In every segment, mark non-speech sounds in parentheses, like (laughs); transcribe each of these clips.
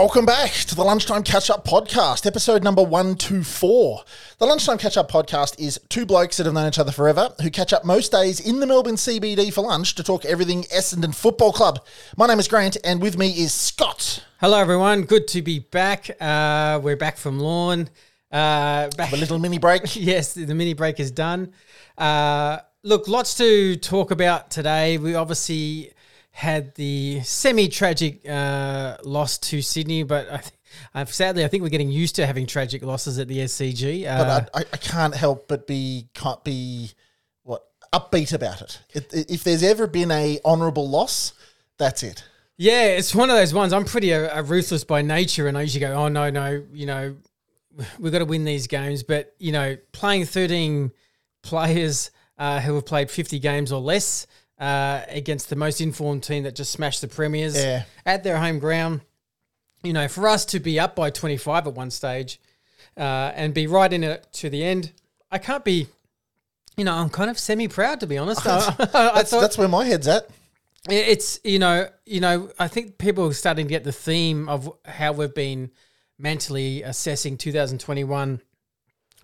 Welcome back to the Lunchtime Catch Up Podcast, episode number 124. The Lunchtime Catch Up Podcast is two blokes that have known each other forever who catch up most days in the Melbourne CBD for lunch to talk everything Essendon Football Club. My name is Grant, and with me is Scott. Hello, everyone. Good to be back. Uh, we're back from lawn. Uh, back. A little mini break. (laughs) yes, the mini break is done. Uh, look, lots to talk about today. We obviously had the semi-tragic uh, loss to Sydney, but I th- uh, sadly, I think we're getting used to having tragic losses at the SCG. Uh, But I, I, can't help but be can't be what upbeat about it. If, if there's ever been a honourable loss, that's it. yeah, it's one of those ones. I'm pretty uh, ruthless by nature, and I usually go, "Oh no, no, you know, we've got to win these games." But you know, playing 13 players uh, who have played 50 games or less uh, against the most informed team that just smashed the premiers Yeah. at their home ground. You know, for us to be up by 25 at one stage uh, and be right in it to the end, I can't be. You know, I'm kind of semi-proud to be honest. (laughs) (laughs) I, I That's thought that's where my head's at. it's you know you know I think people are starting to get the theme of how we've been mentally assessing 2021.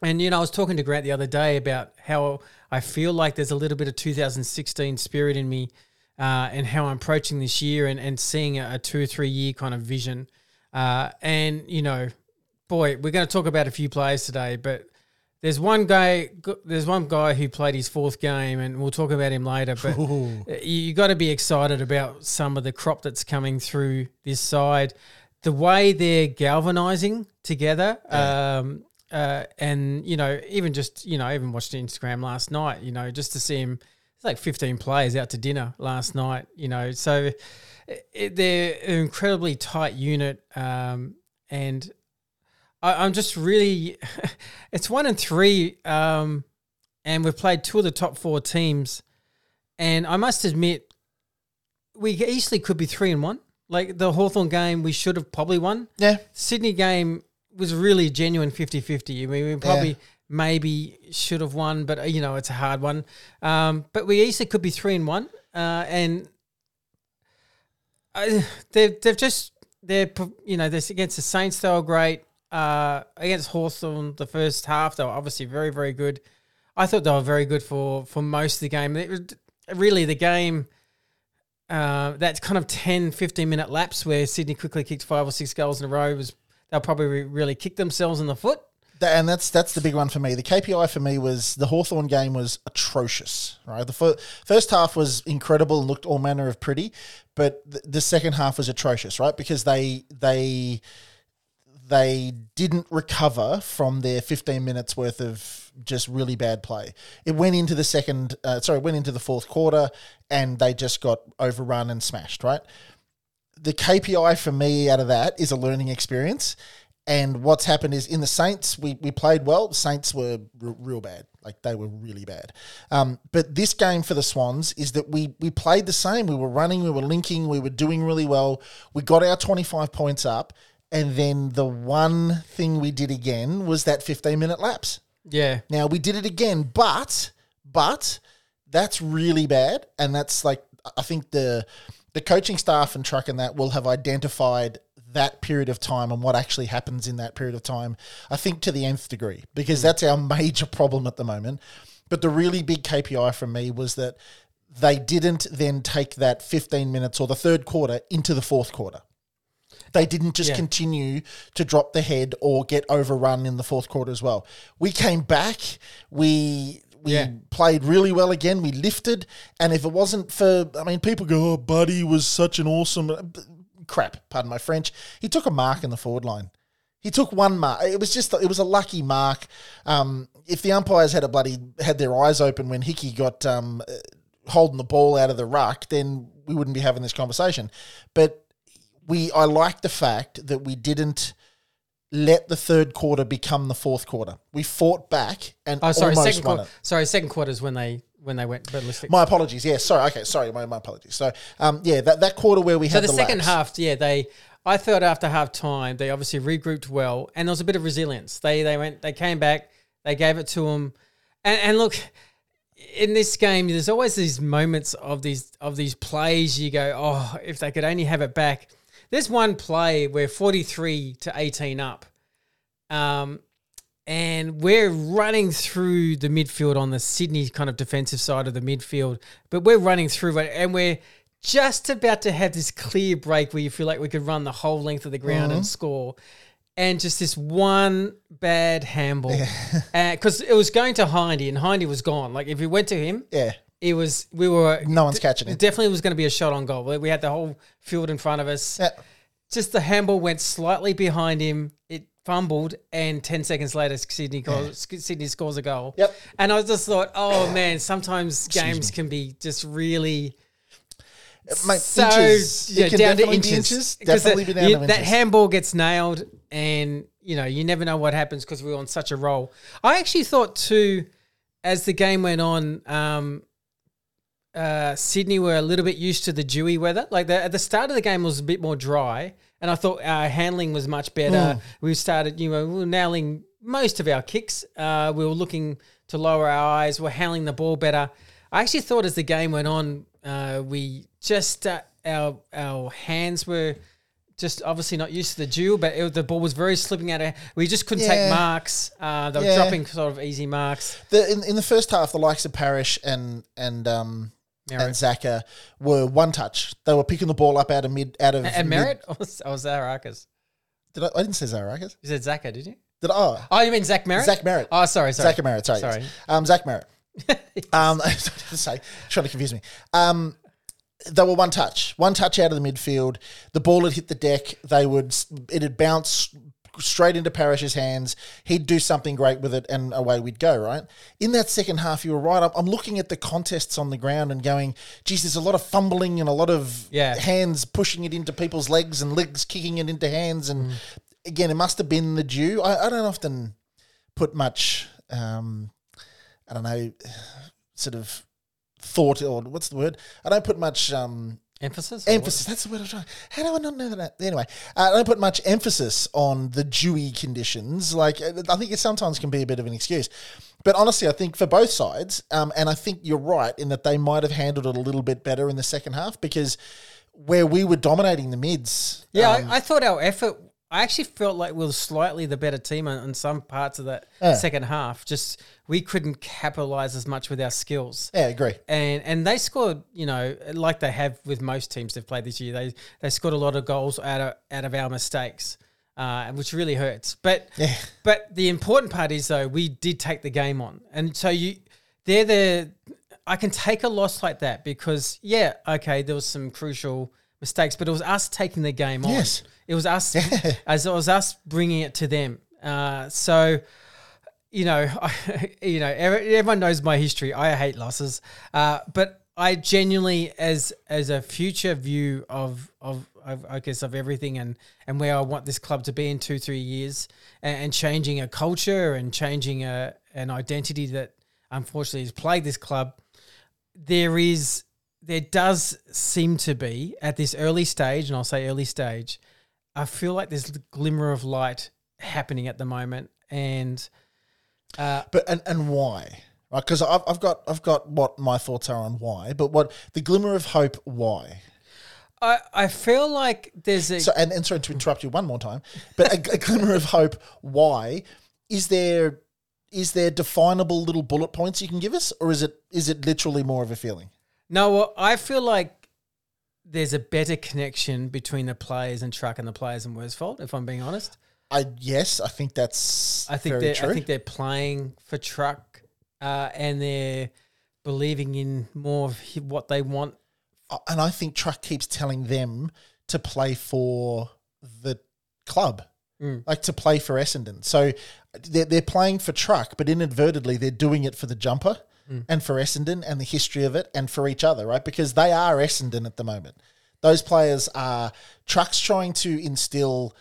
And you know, I was talking to Grant the other day about how I feel like there's a little bit of 2016 spirit in me, uh, and how I'm approaching this year and, and seeing a, a two or three year kind of vision. Uh, and you know, boy, we're going to talk about a few players today, but there's one guy. There's one guy who played his fourth game, and we'll talk about him later. But you, you got to be excited about some of the crop that's coming through this side, the way they're galvanizing together. Um, uh, and you know, even just you know, I even watched Instagram last night. You know, just to see him, it's like 15 players out to dinner last night. You know, so it, they're an incredibly tight unit, um, and I, I'm just really, (laughs) it's one and three, um, and we've played two of the top four teams, and I must admit, we easily could be three and one. Like the Hawthorn game, we should have probably won. Yeah, Sydney game was really genuine 50-50. I mean, we probably Yeah. maybe should have won, but uh, you know, it's a hard one. Um, but we easily could be three and one, uh, and I, they've they've just they're you know this against the Saints they were great. Uh, against Hawthorn the first half they were obviously very very good. I thought they were very good for for most of the game. It was really the game. Uh, that kind of 10, 15 minute lapse where Sydney quickly kicked five or six goals in a row was they'll probably really kick themselves in the foot. And that's that's the big one for me. The KPI for me was the Hawthorn game was atrocious. Right, the fir- first half was incredible and looked all manner of pretty, but th- the second half was atrocious. Right, because they they they didn't recover from their 15 minutes worth of just really bad play. It went into the second, uh, sorry, went into the fourth quarter, and they just got overrun and smashed. Right, the KPI for me out of that is a learning experience. And what's happened is in the Saints, we, we played well. The Saints were r- real bad. Like they were really bad. Um, but this game for the Swans is that we we played the same. We were running, we were linking, we were doing really well. We got our 25 points up. And then the one thing we did again was that 15 minute lapse. Yeah. Now we did it again, but but that's really bad, and that's like I think the the coaching staff and truck and that will have identified that period of time and what actually happens in that period of time. I think to the nth degree because hmm. that's our major problem at the moment. But the really big KPI for me was that they didn't then take that 15 minutes or the third quarter into the fourth quarter. They didn't just Yeah. continue to drop the head or get overrun in the fourth quarter as well. We came back, we we Yeah. played really well again, we lifted, and if it wasn't for I mean people go, Oh, Buddy was such an awesome crap, pardon my French. He took a mark in the forward line. He took one mark. It was just it was a lucky mark. Um, if the umpires had a bloody had their eyes open when Hickey got um, uh, holding the ball out of the ruck, then we wouldn't be having this conversation. But we I like the fact that we didn't let the third quarter become the fourth quarter. We fought back and Oh, sorry. almost Second won quarter. it. Sorry, second quarter is when they when they went ballistic. My apologies. Yeah, sorry. Okay, sorry. My, my apologies. So, um, yeah, that, that quarter where we so had the, the, second lapse. half, yeah, they. I thought after half time they obviously regrouped well, and there was a bit of resilience. They they went they came back, they gave it to them, and and look. In this game, there's always these moments of these of these plays. You go, oh, if they could only have it back. There's one play where 43 to 18 up, um, and we're running through the midfield on the Sydney kind of defensive side of the midfield, but we're running through it, and we're just about to have this clear break where you feel like we could run the whole length of the ground and score. And just this one bad handball, because (laughs) it was going to Hindy, and Hindy was gone. Like if we went to him, Yeah. It was we were No one's catching it it. definitely was going to be a shot on goal. We had the whole field in front of us. Yeah. Just the handball went slightly behind him. It fumbled, and ten seconds later, Sydney goes, Sydney scores a goal. Yep. And I just thought, oh man, sometimes games can be just really Mate, so inches. yeah, down to inches. inches. Definitely be down you- That handball gets nailed, and you know you never know what happens because we were on such a roll. I actually thought too, as the game went on, um, uh, Sydney were a little bit used to the dewy weather. Like the, at the start of the game was a bit more dry, and I thought our handling was much better. We started, you know, we were nailing most of our kicks. Uh, we were looking to lower our eyes. We're handling the ball better. I actually thought as the game went on, uh, we just uh, our our hands were just obviously not used to the duel, but it, the ball was very slipping out of. We just couldn't Yeah. take marks. Uh, they were Yeah. dropping sort of easy marks. The, in, in the first half, the likes of Parish and and um Merrett. and Zaka were one touch. They were picking the ball up out of mid out of And mid- Merrett (laughs) or was, or was Zarakis? Did I, I didn't say Zarakis. You said Zaka, did you? Did I? Oh, Oh, you mean Zach Merrett? Zach Merrett. Oh, sorry, sorry. Zach Merrett. Sorry. Sorry. yes. Um, Zach Merrett. (laughs) um, (laughs) say, trying to confuse me. Um, they were one touch, one touch out of the midfield. The ball had hit the deck. They would, it had bounced straight into Parish's hands. He'd do something great with it, and away we'd go. Right in that second half, you were right. I'm, I'm looking at the contests on the ground and going, "Geez, there's a lot of fumbling and a lot of Yeah. hands pushing it into people's legs and legs kicking it into hands." And Mm. again, it must have been the dew. I, I don't often put much. Um, I don't know, sort of thought or what's the word? I don't put much um, Emphasis? emphasis. That's the word I'm trying. How do I not know that? Anyway, uh, I don't put much emphasis on the dewy conditions. Like uh, I think it sometimes can be a bit of an excuse. But honestly, I think for both sides, um, and I think you're right in that they might have handled it a little bit better in the second half because where we were dominating the mids. Yeah, um, I, I thought our effort. I actually felt like we were slightly the better team on, on some parts of that Yeah. second half. Just we couldn't capitalize as much with our skills. yeah, I agree. and and they scored, you know, like they have with most teams they've played this year. They they scored a lot of goals out of out of our mistakes, uh, which really hurts. But Yeah. but the important part is though we did take the game on, and so you they're the I can take a loss like that because yeah, okay, there was some crucial mistakes, but it was us taking the game on. Yes. It was us (laughs) yeah. as it was us bringing it to them. Uh, so you know, I, (laughs) you know, everyone knows my history. I hate losses, uh, but I genuinely, as as a future view of of, I guess of everything and and where I want this club to be in two three years, and, and changing a culture and changing a an identity that unfortunately has plagued this club. There is, there does seem to be at this early stage, and I'll say early stage, I feel like there's a glimmer of light happening at the moment, and. Uh, But and, and why? Right? Because I've, I've got I've got what my thoughts are on why. But what the glimmer of hope? Why? I, I feel like there's a So and, and sorry to interrupt you one more time, but a, a glimmer of hope. Why is there? Is there definable little bullet points you can give us, or is it is it literally more of a feeling? no. Well, I feel like there's a better connection between the players and Truck and the players and Worsfold. If I'm being honest, I yes, I think that's I think they're true. I think they're playing for Truck, uh, and they're believing in more of what they want. Uh, and I think Truck keeps telling them to play for the club, Mm. like to play for Essendon. So they're, they're playing for Truck, but inadvertently they're doing it for the jumper Mm. and for Essendon and the history of it and for each other, right? Because they are Essendon at the moment. Those players are Truck's trying to instill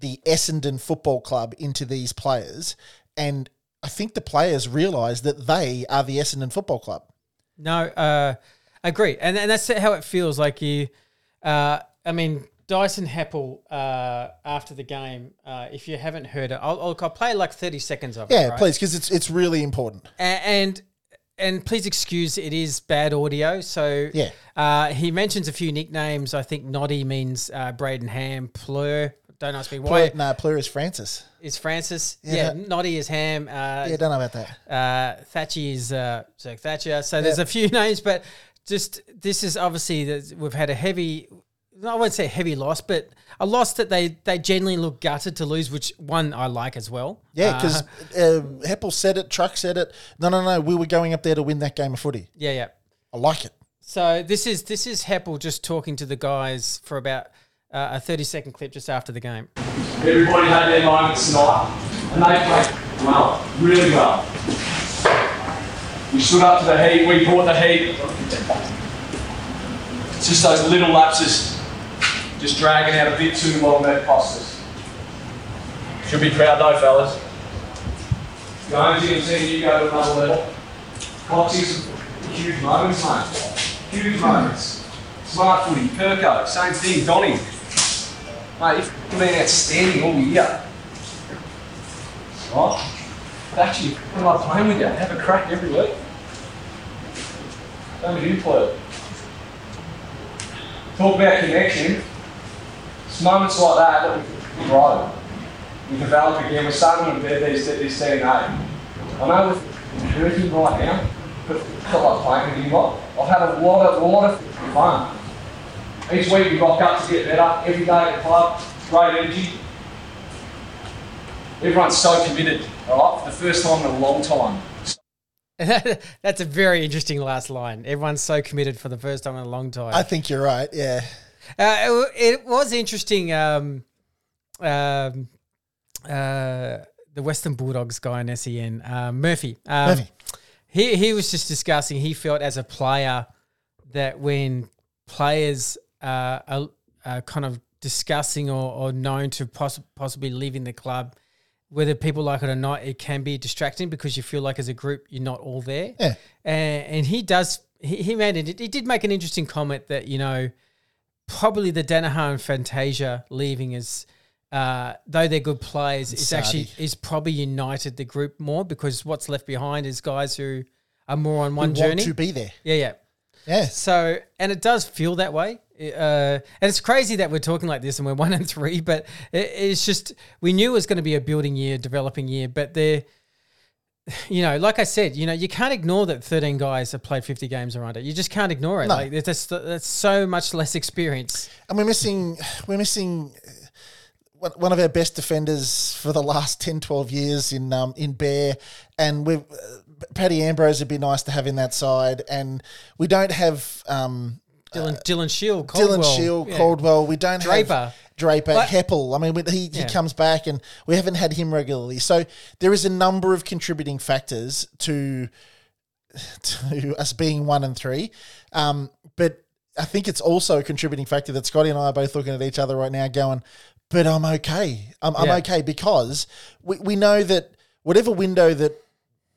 the Essendon Football Club into these players, and I think the players realise that they are the Essendon Football Club. No, uh, agree, and and that's how it feels. Like you, uh, I mean, Dyson Heppell uh, after the game. Uh, if you haven't heard it, I'll, I'll, I'll play like thirty seconds of it. Yeah, right? please, because it's it's really important. A- and and please excuse it is bad audio. So Yeah. uh, he mentions a few nicknames. I think Noddy means uh, Brayden Ham. Plur. Don't ask me why. Plur, no, Plur is Francis. Is Francis? Yeah, Yeah, Noddy is Ham. Uh, Yeah, don't know about that. uh, Thatcher is uh, Zerk Thatcher. So there's a few (laughs) names, but just this is obviously that we've had a heavy. I won't say heavy loss, but a loss that they they generally look gutted to lose, which one I like as well. Yeah, Uh, because uh, Heppell said it, Truck said it. No, no, no, we were going up there to win that game of footy. yeah, yeah. I like it. So this is this is Heppell just talking to the guys for about uh, a thirty second clip just after the game. Everybody had their moments tonight, and they played well, really well. We stood up to the heat, we brought the heat. It's just those little lapses, just dragging out a bit too long that cost us. Should be proud though, fellas. Going to and seeing you go to another level. Coxie some huge moments, mate. Huge moments. Smart footy, Perko, same thing, Donny. Mate, you've been outstanding all year. Right? Actually, I like playing with you. I Have a crack every week. Don't you play. it. Talk about connection. It's moments like that that we grow. We develop again. We're starting to embed these, these DNA. I know we're hurting right now, but I like playing with you lot. I've had a lot of, a lot of fun. Each week we rock up to get better. Every day at the club, great energy. Everyone's so committed, all right, for the first time in a long time. (laughs) That's a very interesting last line. Everyone's so committed for the first time in a long time. I think you're right. Yeah. Uh, it, it was interesting. Um, um, uh, the Western Bulldogs guy in SEN, uh, Murphy. Um, Murphy. He he was just discussing. He felt as a player that when players uh, are, are kind of discussing or, or known to poss- possibly leaving the club, whether people like it or not, it can be distracting because you feel like as a group you're not all there. Yeah. And, and he does. He, he made it. He did make an interesting comment that you know probably the Daniher and Fantasia leaving is, uh, though they're good players, it's actually is probably united the group more because what's left behind is guys who are more on one want journey. to be there. yeah, yeah. Yeah. So, and it does feel that way. Uh, and it's crazy that we're talking like this and we're one and three, but it, it's just, we knew it was going to be a building year, developing year, but they're, you know, like I said, you know, you can't ignore that 13 guys have played 50 games or under. You just can't ignore it. No. Like, that's, that's so much less experience. And we're missing, we're missing uh, one- one of our best defenders for the last 10, 12 years in um, in Bear. And we've, uh, Paddy Ambrose would be nice to have in that side. And we don't have um, Dylan, Dylan Shiel, Dylan Caldwell, Shiel, yeah. Caldwell. We don't Draper. have Draper, But- Heppell. I mean, we, he, he comes back, and we haven't had him regularly. So there is a number of contributing factors to to us being one and three. Um, but I think it's also a contributing factor that Scotty and I are both looking at each other right now, going, "But I'm okay. I'm, I'm Yeah. okay because we we know that whatever window that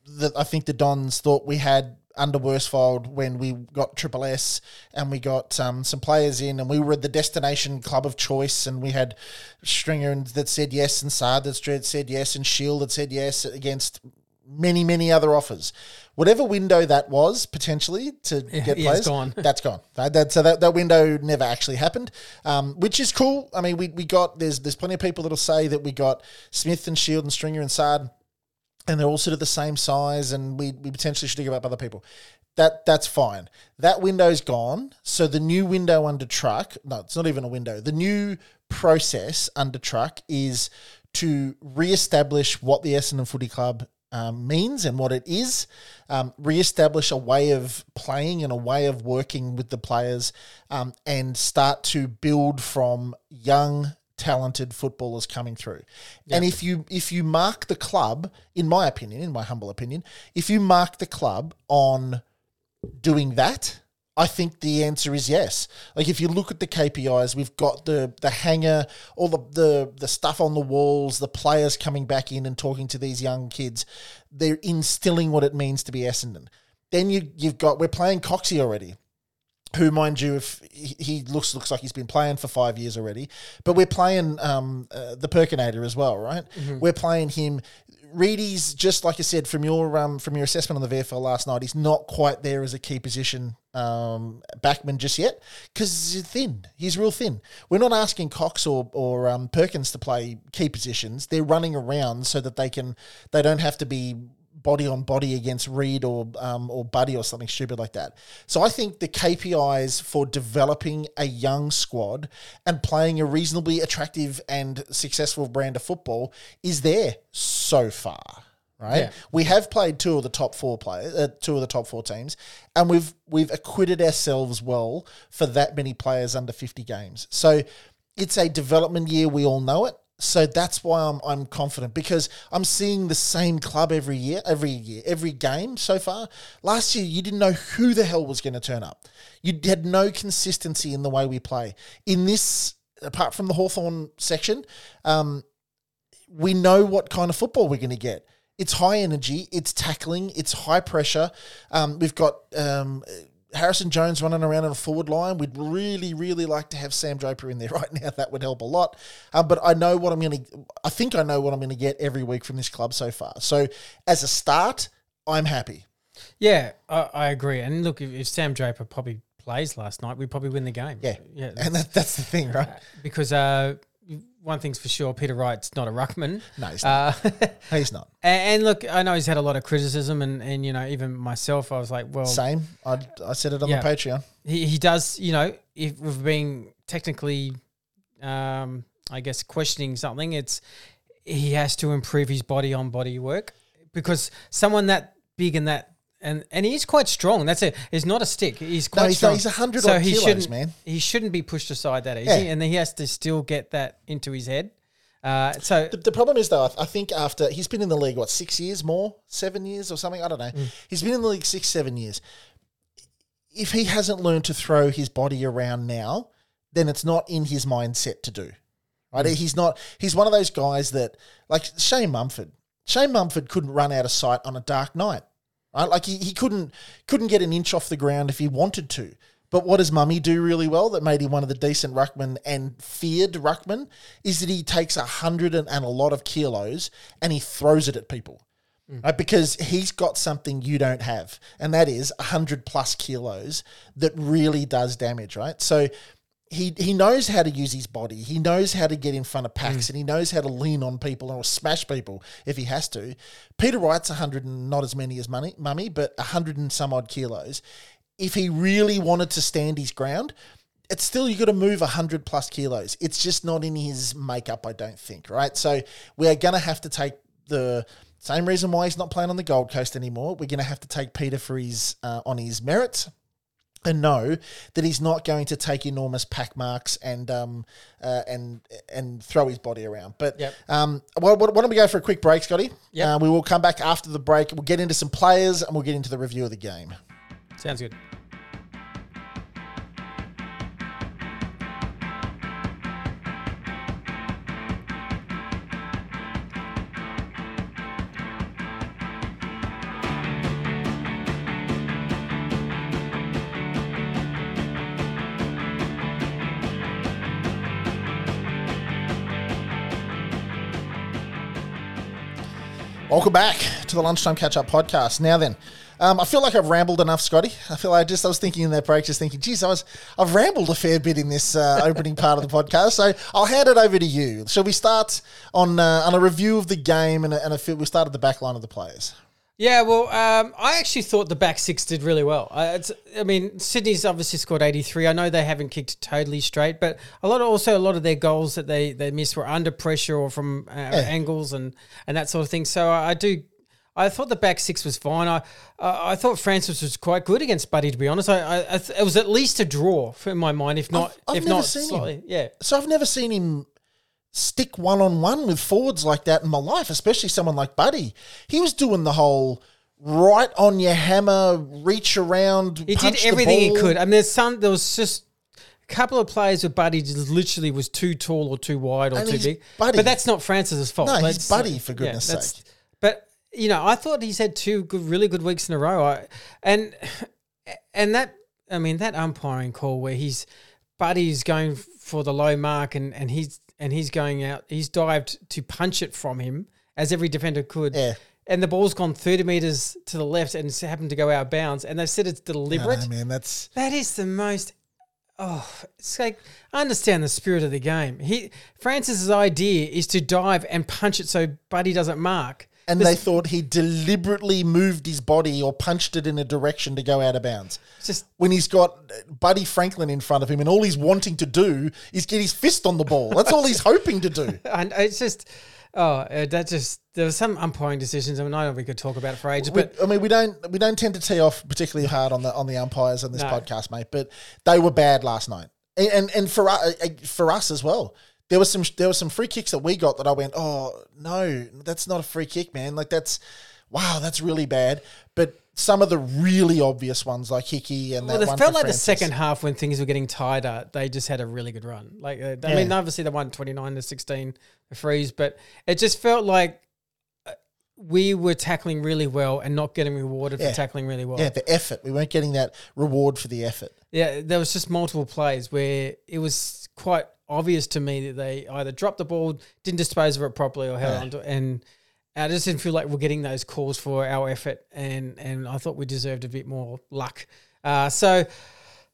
that I think the Dons thought we had under Worsfold when we got Triple S and we got um, some players in and we were the destination club of choice and we had Stringer and, that said yes and Saad that said yes and Shiel that said yes against many many other offers. Whatever window that was potentially to get yeah, it's players, gone. that's gone. (laughs) That, that- so that, that window never actually happened, um, which is cool. I mean, we, we got there's there's plenty of people that'll say that we got Smith and Shiel and Stringer and Saad and they're all sort of the same size, and we, we potentially should give up other people. That that's fine. That window's gone. So the new window under truck, no, it's not even a window. The new process under truck is to re-establish what the Essendon Footy Club um, means and what it is. Um, re-establish a way of playing and a way of working with the players, um, and start to build from young talented footballers coming through. And if you if you mark the club, in my opinion, in my humble opinion, if you mark the club on doing that, I think the answer is yes. Like if you look at the KPIs, we've got the the hanger, all the the the stuff on the walls, the players coming back in and talking to these young kids. They're instilling what it means to be Essendon. Then you you've got we're playing Coxie already who, mind you, if he he looks looks like he's been playing for five years already, but we're playing um, uh, the Perkinator as well, right? We're playing him Reedy's just like I said from your um, from your assessment on the VFL last night. He's not quite there as a key position um, backman just yet because he's thin. He's real thin. We're not asking Cox or or um, Perkins to play key positions. They're running around so that they can they don't have to be body on body against Reid or um, or Buddy or something stupid like that. So I think the KPIs for developing a young squad and playing a reasonably attractive and successful brand of football is there so far. Right, Yeah. we have played two of the top four players, uh, two of the top four teams, and we've we've acquitted ourselves well for that many players under fifty games. So it's a development year. We all know it. So that's why I'm I'm confident because I'm seeing the same club every year, every year, every game so far. Last year, you didn't know who the hell was going to turn up. You had no consistency in the way we play. In this, apart from the Hawthorn section, um, we know what kind of football we're going to get. It's high energy, it's tackling, it's high pressure. Um, we've got um, Harrison Jones running around in a forward line. We'd really, really like to have Sam Draper in there (laughs) right now. That would help a lot. Um, but I know what I'm going to. I think I know what I'm going to get every week from this club so far. So as a start, I'm happy. Yeah, I, I agree. And look, if, if Sam Draper probably plays last night, we probably win the game. Yeah, yeah. and that, that's the thing, right? because uh, one thing's for sure, Peter Wright's not a ruckman. No, he's not. Uh, (laughs) He's not. and, and look, I know he's had a lot of criticism, and, and you know, even myself, I was like, well, Same. I, I said it on Yeah. the Patreon. he, he does, you know, if we're being technically, um, I guess, questioning something, it's he has to improve his body on body work because someone that big and that. And, and he's quite strong. That's it. He's not a stick. He's quite he's not- strong. he's 100 odd kilos, shouldn't, man. He shouldn't be pushed aside that easy, Yeah. and then he has to still get that into his head. Uh, so The, the problem is though, I- I think after he's been in the league what six years more, seven years or something. I don't know. He's been in the league six, seven years. If he hasn't learned to throw his body around now, then it's not in his mindset to do. Right? He's not. He's one of those guys that, like Shane Mumford. Shane Mumford couldn't run out of sight on a dark night. Right? Like he, he couldn't couldn't get an inch off the ground if he wanted to. But what does Mummy do really well that made him one of the decent ruckmen and feared ruckmen is that he takes a hundred and, and a lot of kilos and he throws it at people. Mm. Right? Because he's got something you don't have, and that is a hundred plus kilos that really does damage, right? So he he knows how to use his body. He knows how to get in front of packs, and he knows how to lean on people or smash people if he has to. Peter Wright's a hundred and not as many as money, mummy, but a hundred and some odd kilos. If he really wanted to stand his ground, it's still you got to move 100 plus kilos it's just not in his makeup i don't think right so we're going to have to take the same reason why he's not playing on the gold coast anymore we're going to have to take peter for his uh, on his merits and know that he's not going to take enormous pack marks and um uh, and and throw his body around. But Yep. um, well, why don't we go for a quick break, Scotty? Yep. Uh, we will come back after the break. We'll get into some players and we'll get into the review of the game. sounds good. Welcome back to the Lunchtime Catch Up podcast. Now then, um, I feel like I've rambled enough, Scotty. I feel like I just I was thinking in that break, just thinking, geez, I was I've rambled a fair bit in this uh, opening part of the podcast. So I'll hand it over to you. Shall we start on uh, on a review of the game and a, and a feel, we start at the back line of the players. Yeah, well, um, I actually thought the back six did really well. Uh, it's, I mean, Sydney's obviously scored 83. I know they haven't kicked totally straight, but a lot of, also a lot of their goals that they, they missed were under pressure or from uh, angles and, and that sort of thing. So I, I do. I thought the back six was fine. I uh, I thought Francis was quite good against Buddy. To be honest, I, I, I th- it was at least a draw for in my mind, if not I've if never not seen him. Yeah, So I've never seen him stick one on one with forwards like that in my life, especially someone like Buddy. He was doing the whole right on your hammer, reach around. He did everything he could. I mean, there's some. There was just a couple of players with Buddy just literally was too tall or too wide or And too big. Buddy. But that's not Francis's fault. No, he's Buddy, for goodness that's- sake. But you know, I thought he's had two good, really good weeks in a row. I, and and that, I mean, that umpiring call where he's Buddy's going for the low mark and and he's and he's going out. He's dived to punch it from him. as every defender could. Yeah. And the ball's gone 30 meters to the left and it's happened to go out of bounds. And they've said it's deliberate. know, man, that's That is the most. Oh, it's like I understand the spirit of the game. He Francis's idea is to dive and punch it so Buddy doesn't mark. And they thought he deliberately moved his body or punched it in a direction to go out of bounds. Just When he's got uh, Buddy Franklin in front of him, and all he's wanting to do is get his fist on the ball. That's all he's hoping to do. (laughs) and it's just oh uh, that just there were some umpiring decisions. I mean, I know we could talk about it for ages, We- but I mean, we don't we don't tend to tee off particularly hard on the on the umpires on this No. podcast, mate. But they were bad last night, and and, and for us, for us as well. There was some there was some free kicks that we got that I went, oh no, that's not a free kick, man. Like that's wow, that's really bad. But some of the really obvious ones, like Hickey and well, that it one felt like Francis. the second half when things were getting tighter. They just had a really good run. Like uh, I mean, obviously they won twenty nine to sixteen the freeze, but it just felt like. uh, We were tackling really well and not getting rewarded Yeah. for tackling really well. Yeah, the effort. We weren't getting that reward for the effort. Yeah, there was just multiple plays where it was quite obvious to me that they either dropped the ball, didn't dispose of it properly, or held Yeah. on to it. And I just didn't feel like we're getting those calls for our effort, and and I thought we deserved a bit more luck. Uh, so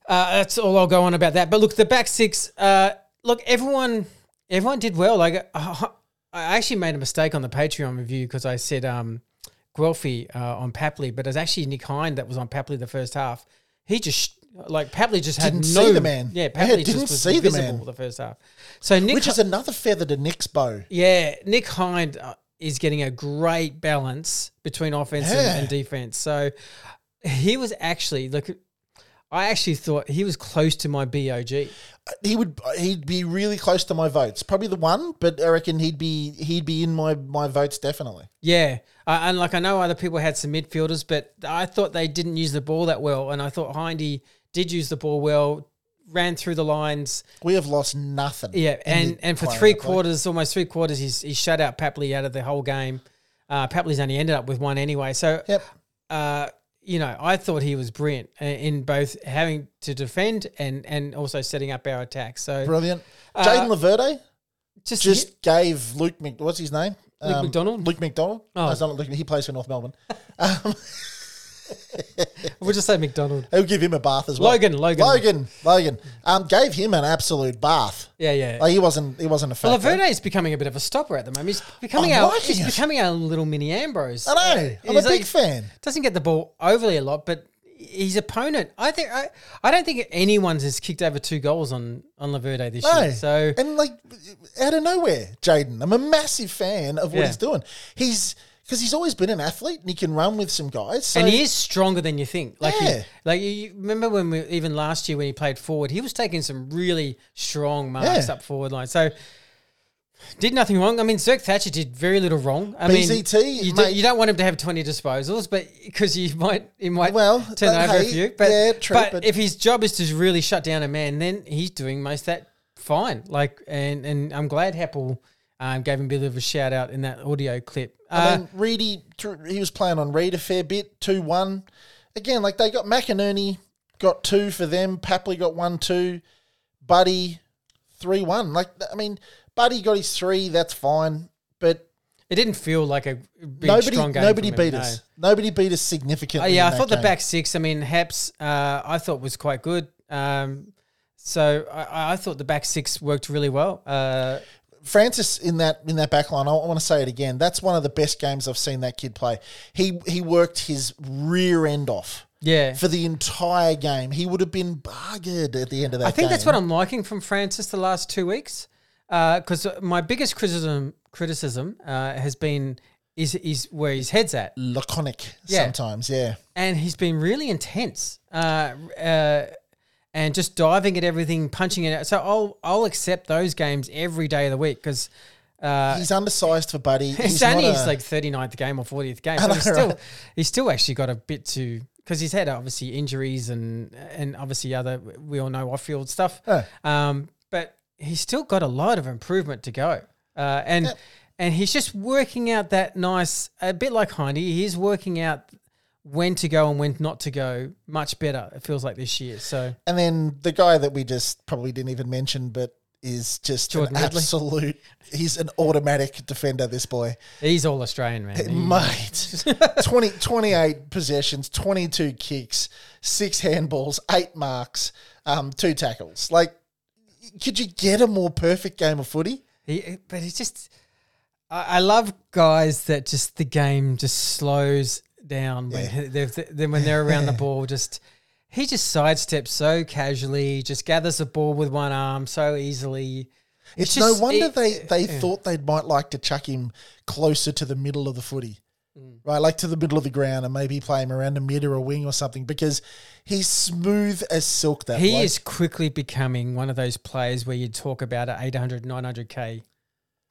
uh, that's all I'll go on about that. But look, the back six. Uh, look, everyone, everyone did well. Like uh, (laughs) I actually made a mistake on the Patreon review because I said um, Guelfi uh, on Papley, but it was actually Nick Hind that was on Papley the first half. He just like Papley just had Didn't no see the man. Yeah, Yeah, Papley didn't just was see the invisible man. the first half. So Nick, Which is another feather to Nick's bow. yeah, Nick Hind uh, is getting a great balance between offense Yeah. and, and defense. So he was actually look. I actually thought he was close to my BOG. he would he'd be really close to my votes. Probably the one, but I reckon he'd be he'd be in my my votes definitely. Yeah, uh, and like I know other people had some midfielders, but I thought they didn't use the ball that well, and I thought Hindy did use the ball well, ran through the lines. We have lost nothing. Yeah, and and for three quarters, almost three quarters, he's he shut out Papley out of the whole game. Uh, Papley's only ended up with one anyway, so Yep. uh, you know, I thought he was brilliant uh, in both having to defend and and also setting up our attack. So Brilliant. Jayden Laverde just just gave Luke Mc, what's his name? Luke McDonald? Luke McDonald. Oh. No, Luke, he plays for North Melbourne. (laughs) (laughs) we'll just say McDonald. He'll give him a bath as well. Logan, Logan. Logan, Logan. Um, gave him an absolute bath. Yeah, yeah. Like he wasn't he wasn't a Well, factor. Laverde is becoming a bit of a stopper at the moment. He's becoming I'm our liking he's it. becoming our little mini Ambrose. I know. I'm He's a big like- fan. Doesn't get the ball overly a lot, but his opponent, I think, I, I don't think anyone's has kicked over two goals on on Laverde this No. year. So and like out of nowhere, Jayden. I'm a massive fan of what Yeah. he's doing. He's because he's always been an athlete and he can run with some guys. So and he is stronger than you think. Like, he- Yeah. like you- remember when we even last year when he played forward, he was taking some really strong marks Yeah. up forward line. So did nothing wrong. I mean, Zerk Thatcher did very little wrong. I BZT, mean, you, do, mate. you don't want him to have twenty disposals, but because you might, he might Well, turn over a few. But yeah, true, but, but- if his job is to really shut down a man, then he's doing most of that fine. Like, and and I'm glad Heppell um, gave him a bit of a shout out in that audio clip. I Uh, mean, Reedy, he was playing on Reid a fair bit, 2 1. Again, like they got McInerney, got two for them. Papley got one, two. Buddy, 3 1. Like, I mean, Buddy got his three, that's fine. But it didn't feel like a big nobody strong game. nobody beat no. us. Nobody beat us Uh, significantly. yeah, in I thought that the back six. I mean, Haps, uh, I thought was quite good. Um, so I, I thought the back six worked really well. Uh, Francis in that in that back line, I want to say it again. That's one of the best games I've seen that kid play. He he worked his rear end off yeah, for the entire game. He would have been buggered at the end of that. I think that's what I'm liking from Francis the last two weeks. Because my biggest criticism criticism uh, has been is is where his head's at, laconic Yeah. sometimes. Yeah, and he's been really intense. Uh, uh, and just diving at everything, punching it out. So I'll I'll accept those games every day of the week because uh, he's undersized for Buddy. (laughs) He's only his like 39th game or 40th game. I So know, he's still right? he's still actually got a bit to because he's had obviously injuries and and obviously other we all know off field stuff. Yeah. Um, but he's still got a lot of improvement to go. Uh, and Yeah. and he's just working out that nice a bit like Hindy. He's working out when to go and when not to go much better. It feels like this year. So and then the guy that we just probably didn't even mention, but is just Jordan an Ridley. absolute. He's an automatic defender. This boy, He's all Australian, man. He- mate. (laughs) 20, 28 possessions, twenty two kicks, six handballs, eight marks, um, two tackles. Like, could you get a more perfect game of footy? He, but he's just. I, I love guys that just the game just slows down when Yeah. they're, then when they're around the (laughs) ball. Just he just sidesteps so casually, just gathers the ball with one arm so easily. It's, just- no wonder it- they, they yeah. thought they might like to chuck him closer to the middle of the footy, Mm. right? Like to the middle of the ground and maybe play him around a mid or a wing or something because he's smooth as silk. That He bloke. is quickly becoming one of those players where you talk about an 800, 900k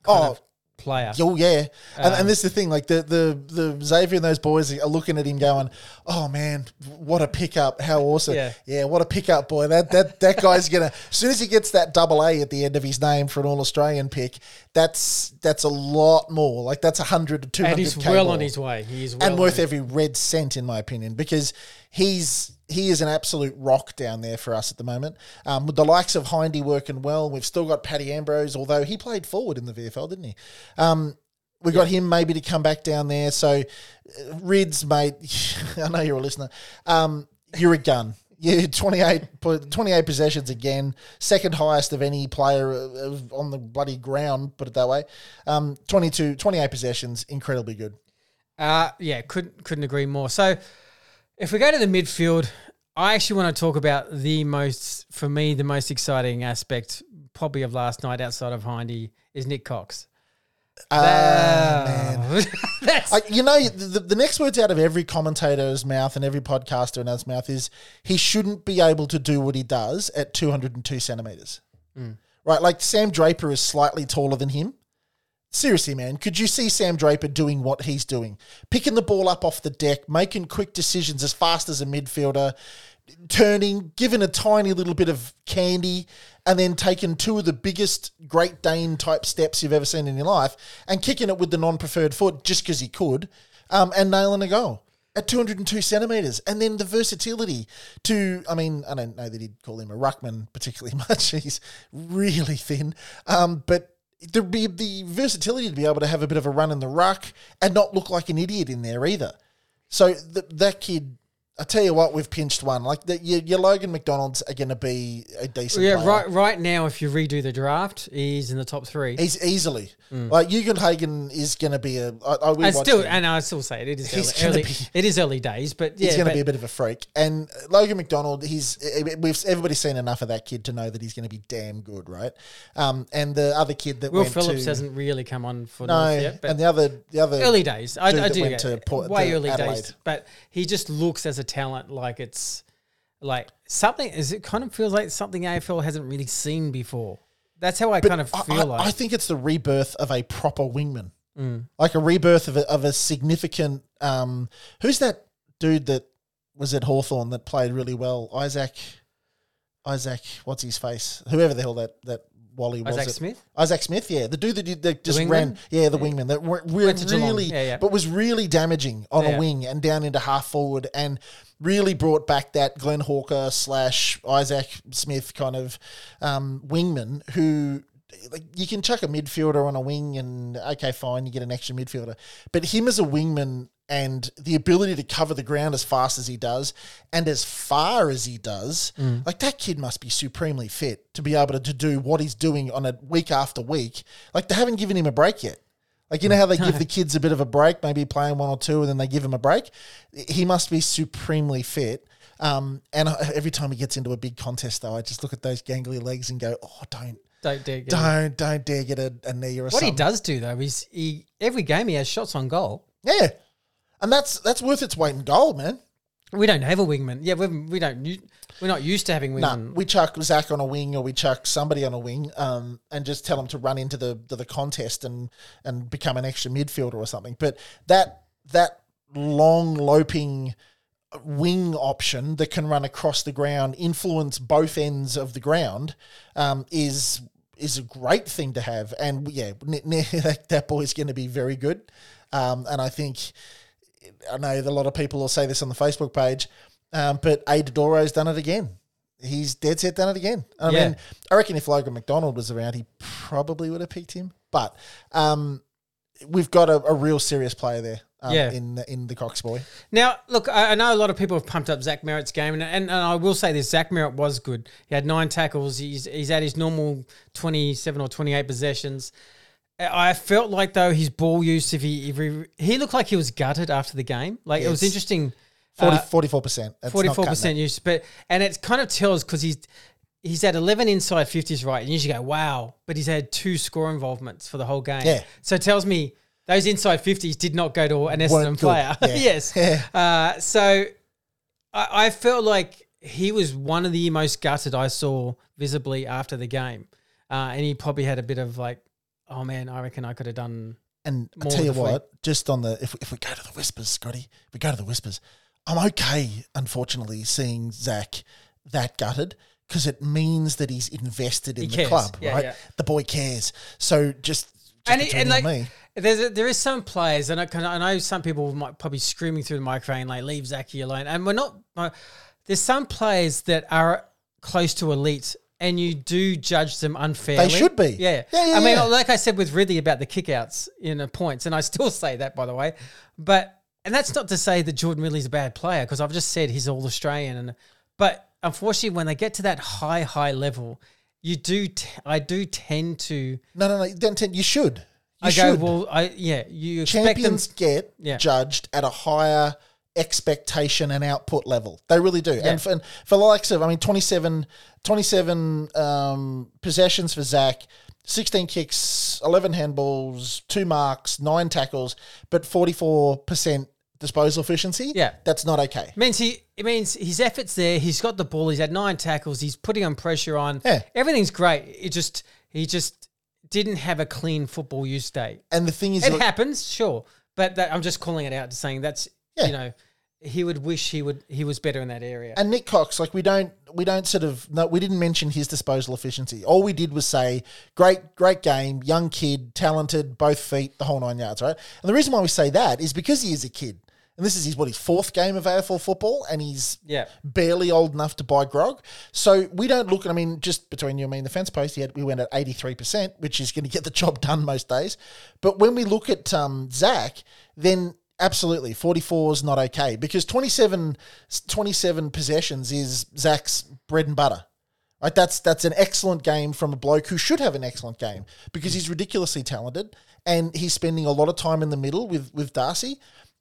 Oh, of player. Oh yeah, and, Um, and this is the thing. Like the the the Xavier and those boys are looking at him, going, "Oh man, what a pickup! How awesome! Yeah. yeah what a pickup, boy! That that that guy's gonna. As soon as he gets that double A at the end of his name for an All Australian pick, that's that's a lot more. Like that's a hundred to two and he's well on his way. He is well and worth every red cent, in my opinion, because he's he is an absolute rock down there for us at the moment. Um, with the likes of Hindy working well, we've still got Paddy Ambrose, although he played forward in the VFL, didn't he? Um, we got him maybe to come back down there. So, uh, Rids, mate, (laughs) I know you're a listener. Um, you're a gun. You (laughs) 28, 28 possessions again, second highest of any player uh, on the bloody ground. Put it that way. Um, 22, 28 possessions, incredibly good. Uh, yeah, couldn't couldn't agree more. So, if we go to the midfield, I actually want to talk about the most, for me, the most exciting aspect probably of last night outside of Hindy is Nick Cox. Ah, man. (laughs) I, you know, the, the next words out of every commentator's mouth and every podcaster and mouth is he shouldn't be able to do what he does at 202 centimeters. Right? Like Sam Draper is slightly taller than him. Seriously, man, could you see Sam Draper doing what he's doing? Picking the ball up off the deck, making quick decisions as fast as a midfielder, turning, giving a tiny little bit of candy, and then taking two of the biggest Great Dane type steps you've ever seen in your life and kicking it with the non preferred foot just because he could, um, and nailing a goal at 202 centimeters. And then the versatility to, I mean, I don't know that he'd call him a ruckman particularly (laughs) much. He's really thin. Um, but there'd be the versatility to be able to have a bit of a run in the ruck and not look like an idiot in there either. So th- that kid, I tell you what, we've pinched one. Like the, your, your Logan McDonald's are going to be a decent. yeah. player. Right, right now, if you redo the draft, he's in the top three. He's easily Mm. like Ugle-Hagan is going to be a. I, I will watch still, him. and I still say it. It is He's early. be- it is early days, but yeah, he's going to but be a bit of a freak. And Logan McDonald, he's eh, eh, we've everybody's seen enough of that kid to know that he's going to be damn good, right? Um, and the other kid that Will went Phillips to, hasn't really come on for no, North yet, but and the other the other early days. I, dude I that do went get to it. Port- way to early Adelaide. days, but he just looks as a talent like it's like something. Is it kind of feels like something AFL hasn't really seen before. That's how I kind of feel I, like. I think it's the rebirth of a proper wingman, Mm. like a rebirth of a, of a significant. Um, who's that dude that was at Hawthorn that played really well? Isaac, Isaac, what's his face? Whoever the hell that that Wally was. Isaac it? Smith. Isaac Smith, yeah, the dude that, did- that just wingman? ran, yeah, the wingman that were, were Went to really, Yeah, yeah. but was really damaging on Yeah. a wing and down into half forward, and really brought back that Glenn Hawker slash Isaac Smith kind of um, wingman who. Like you can chuck a midfielder on a wing, and okay, fine, you get an extra midfielder. But him as a wingman and the ability to cover the ground as fast as he does and as far as he does, Mm. like that kid must be supremely fit to be able to, to do what he's doing on a week after week. Like they haven't given him a break yet. Like you know how they give (laughs) the kids a bit of a break, maybe playing one or two, and then they give him a break. He must be supremely fit. Um, and every time he gets into a big contest, though, I just look at those gangly legs and go, "Oh, don't, Don't dare. Get don't, don't dare get a, a knee or a What something." he does do though is he every game he has shots on goal. Yeah, and that's that's worth its weight in gold, man. We don't have a wingman. Yeah, we we don't. We're not used to having No, wingmen. we chuck Zach on a wing or we chuck somebody on a wing, um, and just tell them to run into the the contest and and become an extra midfielder or something. But that that long loping wing option that can run across the ground, influence both ends of the ground, um, is is a great thing to have. And yeah, (laughs) that, that boy's going to be very good. Um, and I think I know that a lot of people will say this on the Facebook page, um, but Adadoro's done it again. he's dead set done it again. I Yeah. mean, I reckon if Logan McDonald was around, he probably would have picked him. But um, we've got a, a real serious player there. Um, Yeah. in in the Cox boy. Now, look, I, I know a lot of people have pumped up Zach Merrett's game, and, and, and I will say this: Zach Merrett was good. He had nine tackles. He's he's at his normal twenty-seven or twenty-eight possessions. I felt like though his ball use, if he if he, he looked like he was gutted after the game. Like it was Yes. interesting. 44 percent. Forty-four percent use, but and it kind of tells because he's he's had eleven inside fifties right, and you usually go wow, but he's had two score involvements for the whole game. Yeah. so it tells me those inside fifties did not go to an Essendon Weren't good. player. Yeah. (laughs) yes, (laughs) Yeah. uh, so I, I felt like he was one of the most gutted I saw visibly after the game, uh, and he probably had a bit of like, oh man, I reckon I could have done. And I tell you what, just on the if if we go to the whispers, Scotty, if we go to the whispers, I'm okay. Unfortunately, seeing Zach that gutted because it means that he's invested in He the cares. club, Yeah, right? yeah. The boy cares. So just, just and, he, and like me, there's a, there is some players, and I, can, I know some people might probably screaming through the microphone like leave Zachy alone, and we're not. Uh, there's some players that are close to elite, and you do judge them unfairly. They should be. Yeah, Yeah, yeah, I mean, yeah. like I said with Ridley about the kickouts in the points, and I still (laughs) say that by the way, but and that's not to say that Jordan Ridley's a bad player because I've just said he's all Australian, and but unfortunately when they get to that high high level, you do t- I do tend to. no, no, no, don't tell- you should. You I should. go, well, I yeah, you expect them. Champions get Yeah. judged at a higher expectation and output level. They really do. And, for, and for the likes of, I mean, 27, 27 um, possessions for Zach, 16 kicks, 11 handballs, two marks, nine tackles, but 44% disposal efficiency. Yeah. That's not okay. means he it means his efforts there. He's got the ball. He's had nine tackles. He's putting on pressure on. Yeah. everything's great. It just he just didn't have a clean football use day. And the thing is, It look- happens, sure, but that, I'm just calling it out, to saying that's Yeah. you know he would wish he would he was better in that area. And Nik Cox, like we don't we don't sort of no, we didn't mention his disposal efficiency. All we did was say great great game, young kid, talented, both feet, the whole nine yards, right? And the reason why we say that is because he is a kid. And this is his what his fourth game of AFL football, and he's Yeah. barely old enough to buy grog. So we don't look at. I mean, just between you and me, in the fence post, he had, we went at eighty three percent, which is going to get the job done most days. But when we look at um, Zach, then absolutely forty four is not okay because 27, 27 possessions is Zach's bread and butter. Right, that's that's an excellent game from a bloke who should have an excellent game because he's ridiculously talented and he's spending a lot of time in the middle with with Darcy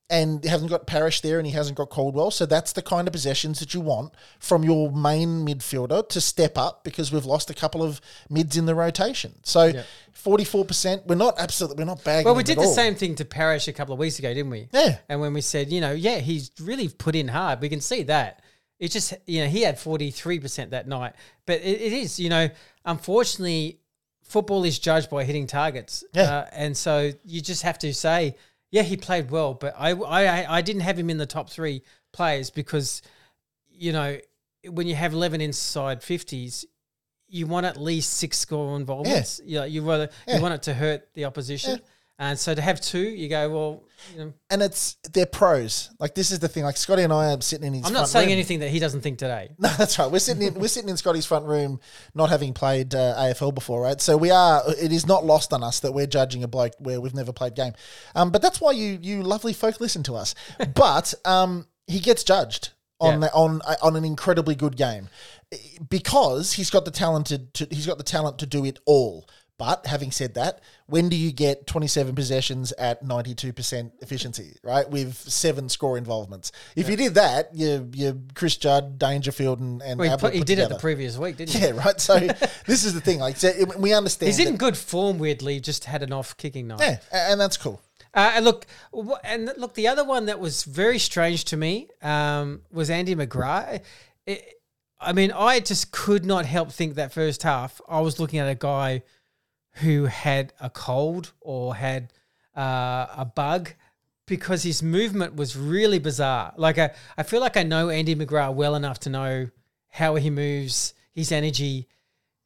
and he hasn't got Parish there and he hasn't got Caldwell. So that's the kind of possessions that you want from your main midfielder to step up because we've lost a couple of mids in the rotation. So forty four percent, we're not absolutely we're not bagging. well, we did the all. same thing to Parish a couple of weeks ago, didn't we? Yeah. And when we said, you know, yeah, he's really put in hard. We can see that. It's just, you know, he had 43% that night. But it, it is, you know, unfortunately, football is judged by hitting targets. Yeah. Uh, and so you just have to say, yeah, he played well, but I, I, I didn't have him in the top three players because, you know, when you have 11 inside 50s, you want at least six score involvements. Yeah. You, know, you, rather, Yeah. you want it to hurt the opposition. And so to have two, you go, well, you know, and it's they're pros. Like this is the thing. Like Scotty and I are sitting in his. I'm not saying room. anything that he doesn't think today. (laughs) No, that's right. We're sitting in we're sitting in Scotty's front room, not having played uh, AFL before, right? So we are. It is not lost on us that we're judging a bloke where we've never played game. Um, but that's why you you lovely folk listen to us. (laughs) but um, he gets judged on Yeah. the, on on an incredibly good game because he's got the talented to, he's got the talent to do it all. But having said that, when do you get 27 possessions at 92% efficiency, right? With seven score involvements. If you did that, you you Chris Judd, Dangerfield, and, and Well, he, put, he did it the previous week, didn't he? (laughs) Yeah, right. So (laughs) this is the thing. Like, so we understand. He's in that- good form. Weirdly, just had an off kicking night. yeah, and that's cool. Uh, and look, and look, the other one that was very strange to me um, was Andy McGrath. It, I mean, I just could not help think that first half I was looking at a guy who had a cold or had uh, a bug because his movement was really bizarre. Like I, I feel like I know Andy McGrath well enough to know how he moves, his energy,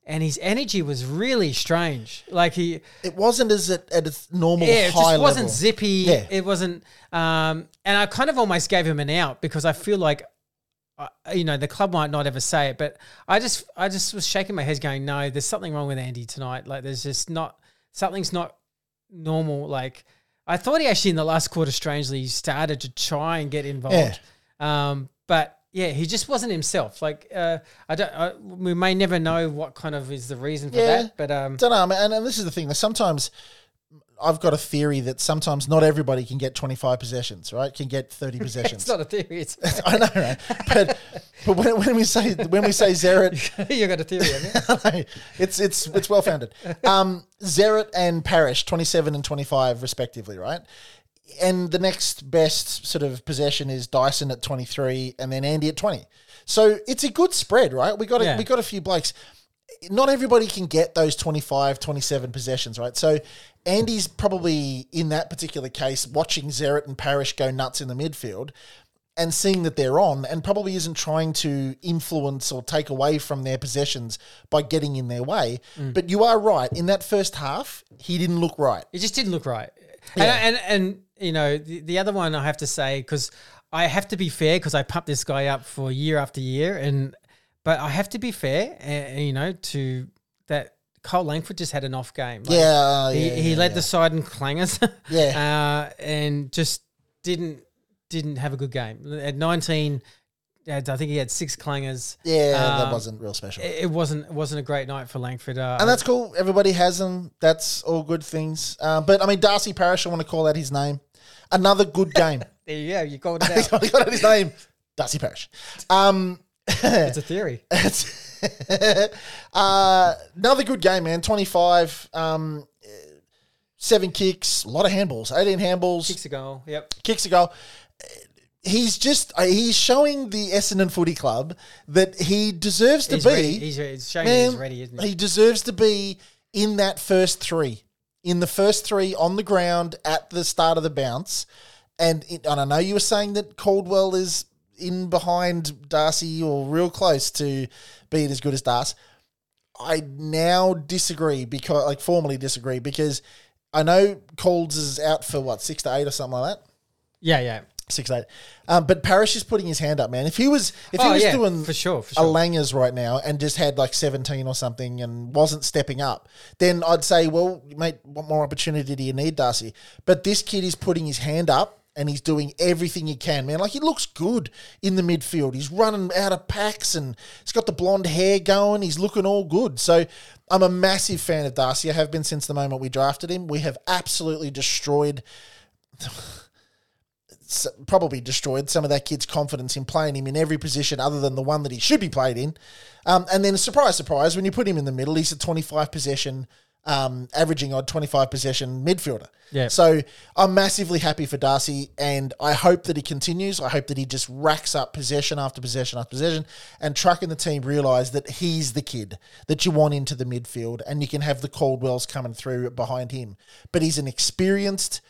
and his energy was really strange. Like he, It wasn't as at, at its normal yeah, it just wasn't level. zippy. Yeah. It wasn't, um, and I kind of almost gave him an out because I feel like you know, the club might not ever say it, but I just, I just was shaking my head, going, "No, there's something wrong with Andy tonight. Like, there's just not something's not normal. Like, I thought he actually in the last quarter, strangely, started to try and get involved, um, but yeah, he just wasn't himself. Like, uh, I don't, I, we may never know what kind of is the reason for Yeah. that, but um, Don't know, man, and this is the thing. that Sometimes I've got a theory that sometimes not everybody can get 25 possessions, right? Can get 30 (laughs) possessions. it's not a theory. It's (laughs) I know, right? But but when, when we say when we say Zeret, (laughs) you got a theory. Haven't you? it's it's it's well founded. Um, Zeret and Parish, 27 and 25 respectively, right? And the next best sort of possession is Dyson at 23 and then Andy at 20. So it's a good spread, right? We got a, Yeah. we got a few blokes. Not everybody can get those 25, 27 possessions, right? So Andy's probably in that particular case watching Zeret and Parish go nuts in the midfield and seeing that they're on and probably isn't trying to influence or take away from their possessions by getting in their way. Mm. But you are right. In that first half, he didn't look right. It just didn't look right. Yeah. And, and and you know the, the other one I have to say because I have to be fair because I pumped this guy up for year after year and but I have to be fair uh, you know to that Kyle Langford just had an off game. Like, Yeah, he, yeah, he yeah, led yeah. the side in clangers. (laughs) Yeah. uh, and just didn't didn't have a good game at nineteen. I think he had six clangers. Yeah, that Um, wasn't real special. It wasn't it wasn't a great night for Langford. Uh, and that's cool. Everybody has them. That's all good things. Uh, but I mean, Darcy Parish, I want to call out his name. Another good game. (laughs) there you go. You called it (laughs) out. got his name. Darcy Parish. Um, it's a theory. (laughs) (laughs) Uh, another good game, man. 25, um, seven kicks, a lot of handballs, 18 handballs, Kicks a goal. Yep. kicks a goal. He's just, uh, he's showing the Essendon Footy Club that he deserves to He's be. ready. He's, he's showing man, he's ready, isn't he? he deserves to be in that first three, in the first three on the ground at the start of the bounce. And, it, and I know you were saying that Caldwell is in behind Darcy or real close to being as good as Darcy. I now disagree because, like, formally disagree because I know Calds is out for what six to eight or something like that. Yeah, yeah. Six to eight. Um, but Parish is putting his hand up, man. If he was, if he Oh, was yeah, doing for sure, for a. Langers right now and just had like 17 or something and wasn't stepping up, then I'd say, well, mate, what more opportunity do you need, Darcy? But this kid is putting his hand up and he's doing everything he can, man. Like he looks good in the midfield. He's running out of packs and he's got the blonde hair going. He's looking all good. So I'm a massive fan of Darcy. I have been since the moment we drafted him. We have absolutely destroyed (sighs) probably destroyed some of that kid's confidence in playing him in every position other than the one that he should be played in. Um, and then, surprise, surprise, when you put him in the middle, he's a 25 possession, um, averaging odd 25 possession midfielder. Yeah. So I'm massively happy for Darcy, and I hope that he continues. I hope that he just racks up possession after possession after possession, and Truck and the team realise that he's the kid that you want into the midfield, and you can have the Caldwells coming through behind him. But he's an experienced,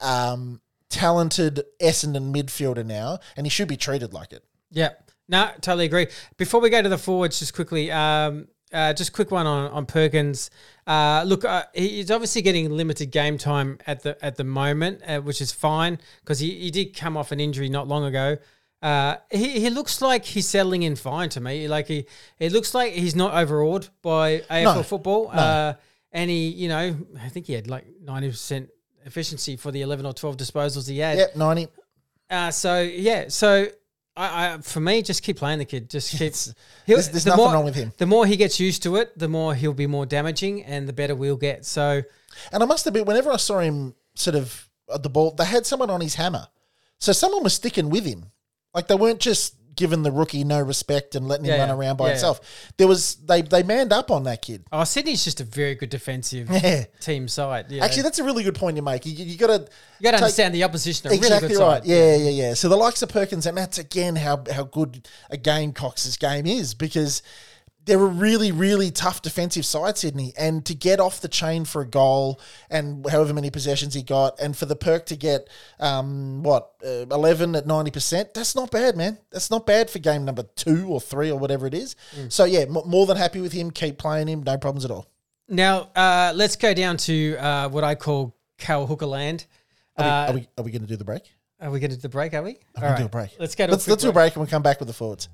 um, talented Essendon midfielder now, and he should be treated like it. Yeah, no, totally agree. Before we go to the forwards, just quickly, um, uh, just quick one on on Perkins. Uh, look, uh, he's obviously getting limited game time at the at the moment, uh, which is fine because he, he did come off an injury not long ago. Uh, he, he looks like he's settling in fine to me. Like he, it looks like he's not overawed by AFL No, football. Uh, and he, you know, I think he had like ninety percent efficiency for the eleven or twelve disposals he had. Yep, 90. Uh, so yeah, so I, I for me, just keep playing the kid. Just (laughs) keep. He'll- there's- there's the nothing more- wrong with him. The more he gets used to it, the more he'll be more damaging, and the better we'll get. So And I must admit, whenever I saw him sort of at the ball, they had someone on his hammer. So someone was sticking with him. Like they weren't just giving the rookie no respect and letting him Yeah, run around by yeah. himself. There was they they manned up on that kid. oh, Sydney's just a very good defensive (laughs) Yeah. team side. Yeah. Actually, that's a really good point you make. You, you got to you got to understand the opposition. Are exactly really good right. side. Yeah, yeah, yeah. So the likes of Perkins, and that's again how how good a game Cox's game is because they're a really, really tough defensive side, Sydney. And to get off the chain for a goal and however many possessions he got, and for the perk to get um, what uh, eleven at ninety percent, that's not bad, man. That's not bad for game number two or three or whatever it is. Mm. So yeah, m- more than happy with him. Keep playing him, no problems at all. Now uh, let's go down to uh, what I call Cale Hooker land. Are we, Uh, are we, we going to do the break? Are we going to do the break? Are we? I'm gonna do a break. Let's go to let's, let's do a break and we'll come back with the forwards.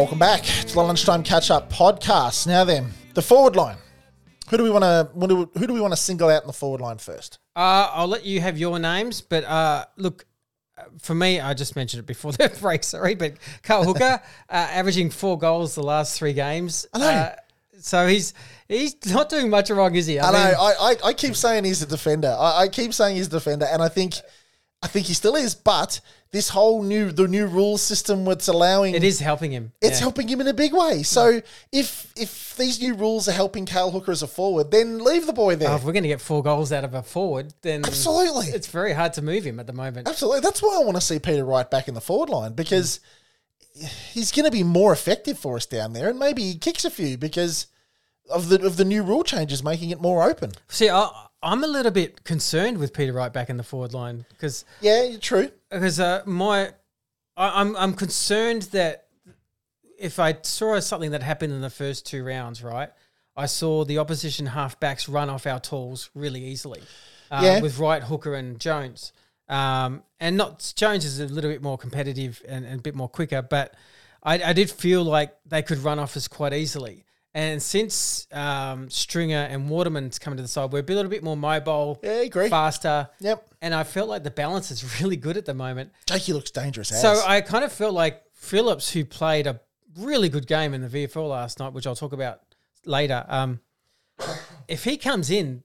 Welcome back to the lunchtime catch up podcast. Now then, the forward line. Who do we want to who do we want to single out in the forward line first? Uh, I'll let you have your names, but uh, look, uh, for me, I just mentioned it before (laughs) the break. Sorry, but Cale Hooker (laughs) uh, averaging four goals the last three games. I know. Uh, so he's he's not doing much wrong, is he? I, mean, know. I, I, I keep saying he's a defender. I, I keep saying he's a defender, and I think I think he still is. But this whole new the new rule system, what's allowing it is helping him. It's Yeah. helping him in a big way. So if if these new rules are helping Cale Hooker as a forward, then leave the boy there. Oh, if we're going to get four goals out of a forward, then Absolutely. it's very hard to move him at the moment. Absolutely. That's why I want to see Peter Wright back in the forward line because he's going to be more effective for us down there, and maybe he kicks a few because of the of the new rule changes making it more open. See, I, I'm a little bit concerned with Peter Wright back in the forward line because Yeah, you're true. because uh, my I, I'm I'm concerned that if I saw something that happened in the first two rounds, right? I saw the opposition halfbacks run off our tools really easily, uh, Yeah. with Wright, Hooker, and Jones. Um, and not Jones is a little bit more competitive and, and a bit more quicker, but I, I did feel like they could run off us quite easily. And since um, Stringer and Waterman's come to the side, we're a little bit more mobile, Yeah, agree. faster. Yep. And I felt like the balance is (laughs) really good at the moment. Jakey looks dangerous. As. So I kind of felt like Phillips, who played a really good game in the VFL last night, which I'll talk about later. Um, if he comes in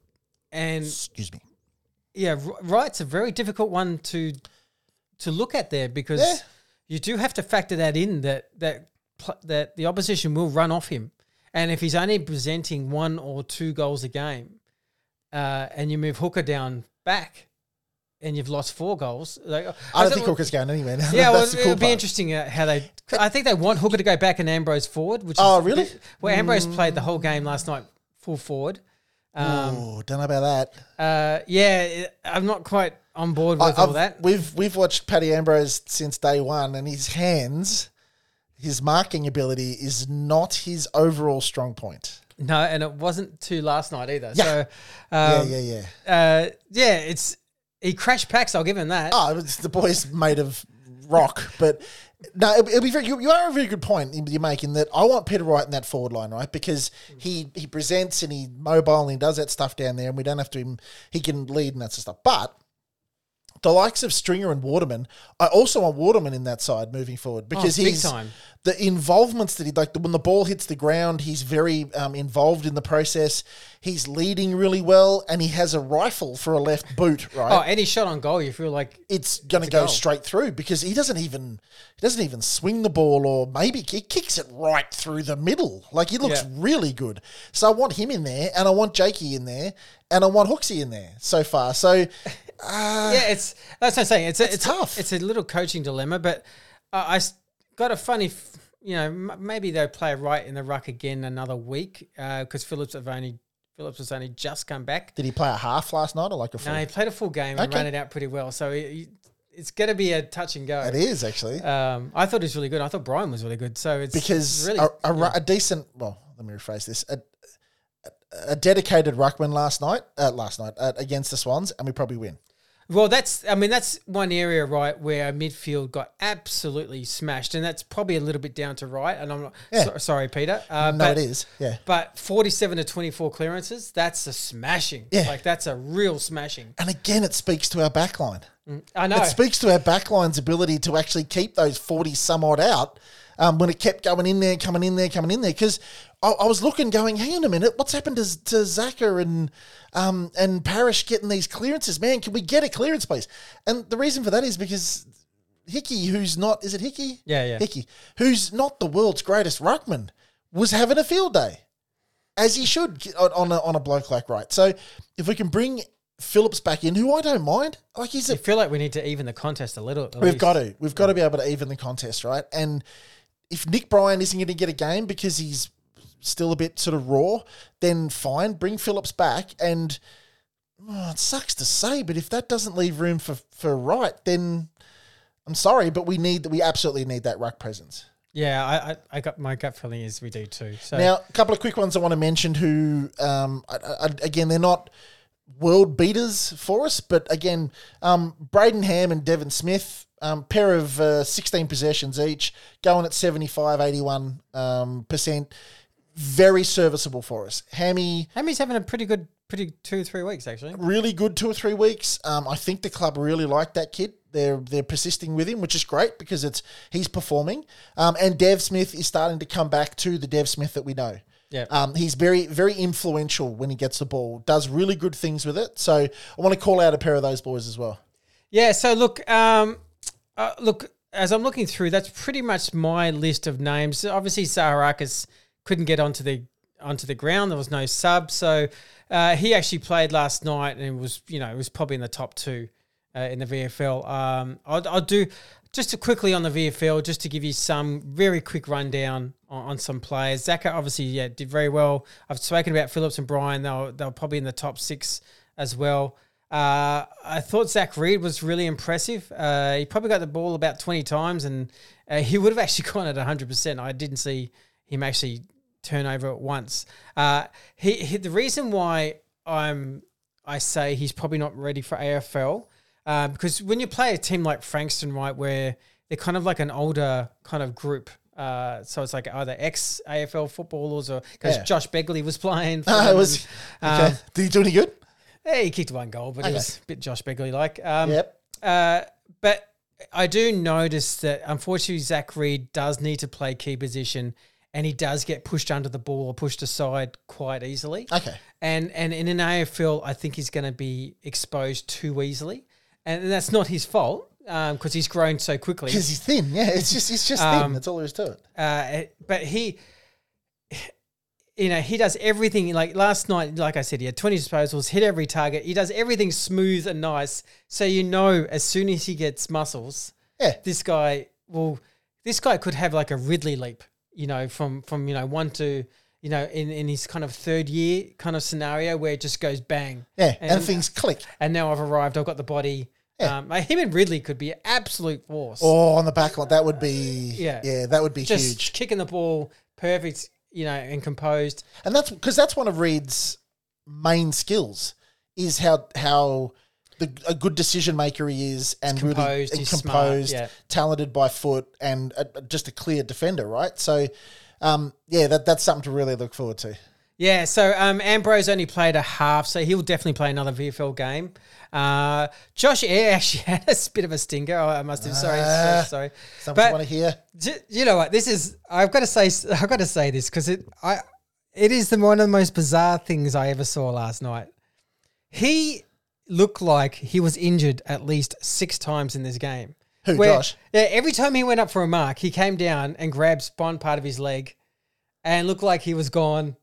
and excuse me. yeah, R- Wright's a very difficult one to to look at there because Yeah. you do have to factor that in that that that the opposition will run off him, and if he's only presenting one or two goals a game, uh, and you move Hooker down back, and you've lost four goals, like I don't think Hooker's going anywhere. Now. (laughs) yeah, well, That's the it cool would be interesting uh, how they. I think they want Hooker to go back and Ambrose forward. Which Oh, is really? Well, Ambrose played the whole game last night full forward. Um, oh, don't know about that. uh, yeah, I'm not quite on board with all I've- that. We've we've watched Paddy Ambrose since day one, and his hands, his marking ability is not his overall strong point. No, and it wasn't too last night either. Yeah. So, yeah, um, yeah, yeah. Uh, yeah, it's he crashed packs. I'll give him that. Oh, it's the boy's made of rock, but no, it'll, it'll be very. You, you are a very good point you're making that. I want Peter Wright in that forward line, right? Because he he presents and he mobile and he does that stuff down there, and we don't have to. Him, he can lead and that sort of stuff, but. The likes of Stringer and Waterman, I also want Waterman in that side moving forward because Oh, big he's time. the involvements that he like. When the ball hits the ground, he's very um, involved in the process. He's leading really well, and he has a rifle for a left boot. (laughs) Right, Oh, any shot on goal, you feel like it's going to go goal. straight through because he doesn't even he doesn't even swing the ball or maybe he kicks it right through the middle. Like he looks Yeah. really good. So I want him in there, and I want Jakey in there, and I want Hooksy in there so far. So yeah, it's that's what I'm saying. It's a, it's tough. It's a little coaching dilemma, but uh, I got a funny, f- you know, m- maybe they'll play Wright in the ruck again another week because Phillips have only Phillips has only just come back. did he play a half last night or like a full? No, he played a full game and ran it out pretty well. So he, he- it's going to be a touch and go. it is actually Um, I thought he was really good. I thought Bryan was really good. So it's because really a, a, ru- a decent. Well, let me rephrase this. A, a dedicated ruckman last night, uh, last night uh, against the Swans, and we probably win. Well, that's I mean that's one area right where midfield got absolutely smashed, and that's probably a little bit down to Wright. And I'm not Yeah. so- sorry, Peter. Uh, no, but, it is. Yeah. But 47 to 24 clearances, that's a smashing. Yeah. like that's a real smashing. And again, it speaks to our backline. I know. It speaks to our backline's ability to actually keep those 40 some odd out um, when it kept going in there, coming in there, coming in there. Because I, I was looking, going, hang on a minute, what's happened to, to Zaka and um, and Parish getting these clearances? Man, can we get a clearance, please? And the reason for that is because Hickey, who's not, is it Hickey? Yeah, yeah. Hickey, who's not the world's greatest ruckman, was having a field day, as he should on, on, a, on a bloke like Wright. So if we can bring Phillips back in, who I don't mind, like he's a I feel like we need to even the contest a little. We've least. got to. We've got to be able to even the contest, right? And if Nick Bryan isn't going to get a game because he's still a bit sort of raw, then fine, bring Phillips back and oh, it sucks to say, but if that doesn't leave room for for Wright, then I'm sorry, but we need we absolutely need that ruck presence. Yeah, I, I, I got my gut feeling is we do too. So Now, a couple of quick ones I want to mention. Who, um, I, I, again, they're not world beaters for us, but again, um, Brayden Ham and Devon Smith, um, pair of uh, 16 possessions each, going at 75, 81 um, percent, very serviceable for us. Hammy, Hammy's having a pretty good, pretty two three weeks actually. really good two or three weeks. Um, I think the club really like that kid. They're they're persisting with him, which is great because it's he's performing. Um, and Dev Smith is starting to come back to the Dev Smith that we know. Yeah. Um, he's very very influential when he gets the ball. Does really good things with it. So I want to call out a pair of those boys as well. Yeah. So look, um, uh, look as I'm looking through, that's pretty much my list of names. Obviously, Zaharakis couldn't get onto the onto the ground. There was no sub, so uh, he actually played last night and was you know it was probably in the top two uh, in the VFL. Um, I'll, I'll do just to quickly on the VFL, just to give you some very quick rundown on, on some players. Zaka obviously yeah did very well. I've spoken about Phillips and Bryan; They were, they were probably in the top six as well. Uh, I thought Zach Reid was really impressive. Uh, he probably got the ball about 20 times and uh, he would have actually (laughs) gone at 100%. I didn't see him actually turn over at once. Uh, he, he, the reason why I'm I say he's probably not ready for AFL because when you play a team like Frankston, right, where they're kind of like an older kind of group. Uh, so it's like either ex AFL footballers or because Yeah. Josh Begley was playing. (laughs) For Uh, it was okay. um, Did he do any good? yeah, he kicked one goal, but it was a bit Josh Begley like. Um, Yep. uh, but I do notice that unfortunately Zach Reid does need to play key position, and he does get pushed under the ball or pushed aside quite easily. Okay. And and in an AFL, I think he's going to be exposed too easily, and that's not his fault because he's grown so quickly. Because he's thin. Yeah, it's just it's just Um, thin. That's all there is to it. Uh, but he, you know, he does everything. Like last night, like I said, he had 20 disposals, hit every target. He does everything smooth and nice. So you know, as soon as he gets muscles, Yeah. this guy will. This guy could have like a Ridley leap, you know, from from you know one to you know in in his kind of third year kind of scenario where it just goes bang. Yeah, and, And- things click. And now I've arrived. I've got the body. Yeah. Um, him and Ridley could be absolute force. Oh, on the back line, that would be Yeah. yeah, that would be just huge. kicking the ball perfect, you know, and composed. And that's because that's one of Reid's main skills is how how the, a good decision maker he is and really composed, and he's smart, composed, yeah. talented by foot, and a, just a clear defender, right? So, um, yeah, that that's something to really look forward to. Yeah, so um, Ambrose only played a half, so he'll definitely play another VFL game. Uh, Josh Air (laughs) actually had a bit of a stinker. I must have. Sorry, Ah. sorry, sorry. Something want to hear? You know what? This is. I've got to say. I've got to say this because it. I. It is the one of the most bizarre things I ever saw last night. He looked like he was injured at least six times in this game. Who, Where- Josh? Yeah, every time he went up for a mark, he came down and grabbed one part of his leg, and looked like he was gone.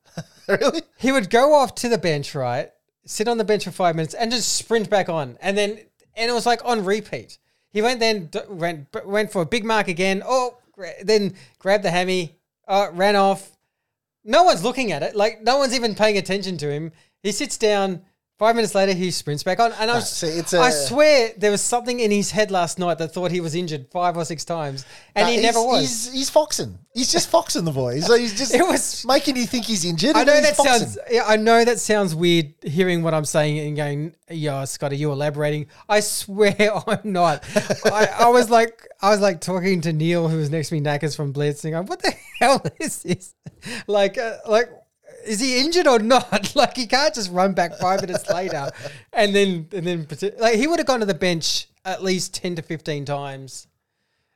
(laughs) really? He would go off to the bench, right? Sit on the bench for five minutes and just sprint back on, and then and it was like on repeat. He went then went went for a big mark again. Oh, then grabbed the hammy, uh, ran off. No one's looking at it. Like no one's even paying attention to him. He sits down. Five minutes later, he sprints back on, and I, was, see, it's I a- swear there was something in his head last night that thought he was injured five or six times, and he never was. He's, he's foxing. He's just foxing the boy. He's, he's just (laughs) It was- making you think he's injured. I know that foxing. sounds. I know that sounds weird. Hearing what I'm saying and going, "Yeah, Scott, are you elaborating?" I swear (laughs) I'm not. I, I was like, I was like talking to Neil, who was next to me, Knackers from Blitzing. I'm, what the (laughs) hell is this? Like, uh, like, is he injured or not? (laughs) Like, he can't just run back five minutes later, and then and then like he would have gone to the bench at least ten to fifteen times.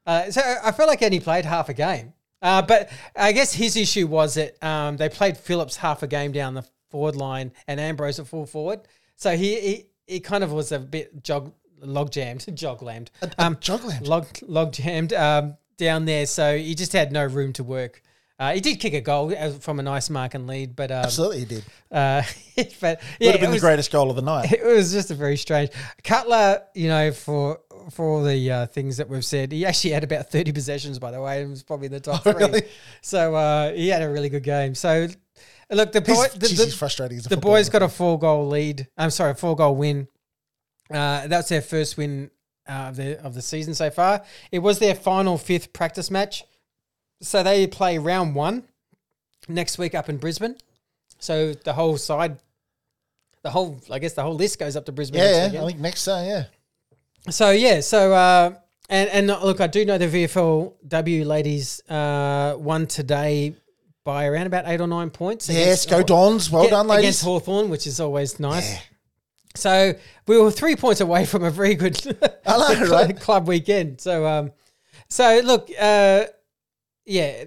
Uh, so I feel like he only played half a game. Uh, but I guess his issue was that um, they played Phillips half a game down the forward line and Ambrose at full forward. So he he, he kind of was a bit jog log jammed, (laughs) jog lammed, um, jog-lammed? log log jammed um, down there. So he just had no room to work. Uh, he did kick a goal from a nice mark and lead, but um, Absolutely, he did. uh, (laughs) but Would have been was- the greatest goal of the night. (laughs) it was just a very strange Cutler. You know, for for all the uh, things that we've said, he actually had about thirty possessions. By the way, and was probably in the top three. really? So uh, he had a really good game. So Look, the boy, the, geez, the-. The boys got a four goal lead. I'm sorry, a four goal win. Uh, that's their first win uh, of the of the season so far. It was their final fifth practice match, so they play round one next week up in Brisbane. So the whole side, the whole I guess the whole list goes up to Brisbane. Yeah, yeah. I think next, uh, yeah. So yeah, so uh, and and look, I do know the VFLW ladies uh, won today by around about eight or nine points. Yes, against- go Dons. Well Get- done, ladies. Against Hawthorn, which is always nice. Yeah. So we were three points away from a very good know, club, (laughs) right? club weekend. So, um, so look, uh, yeah.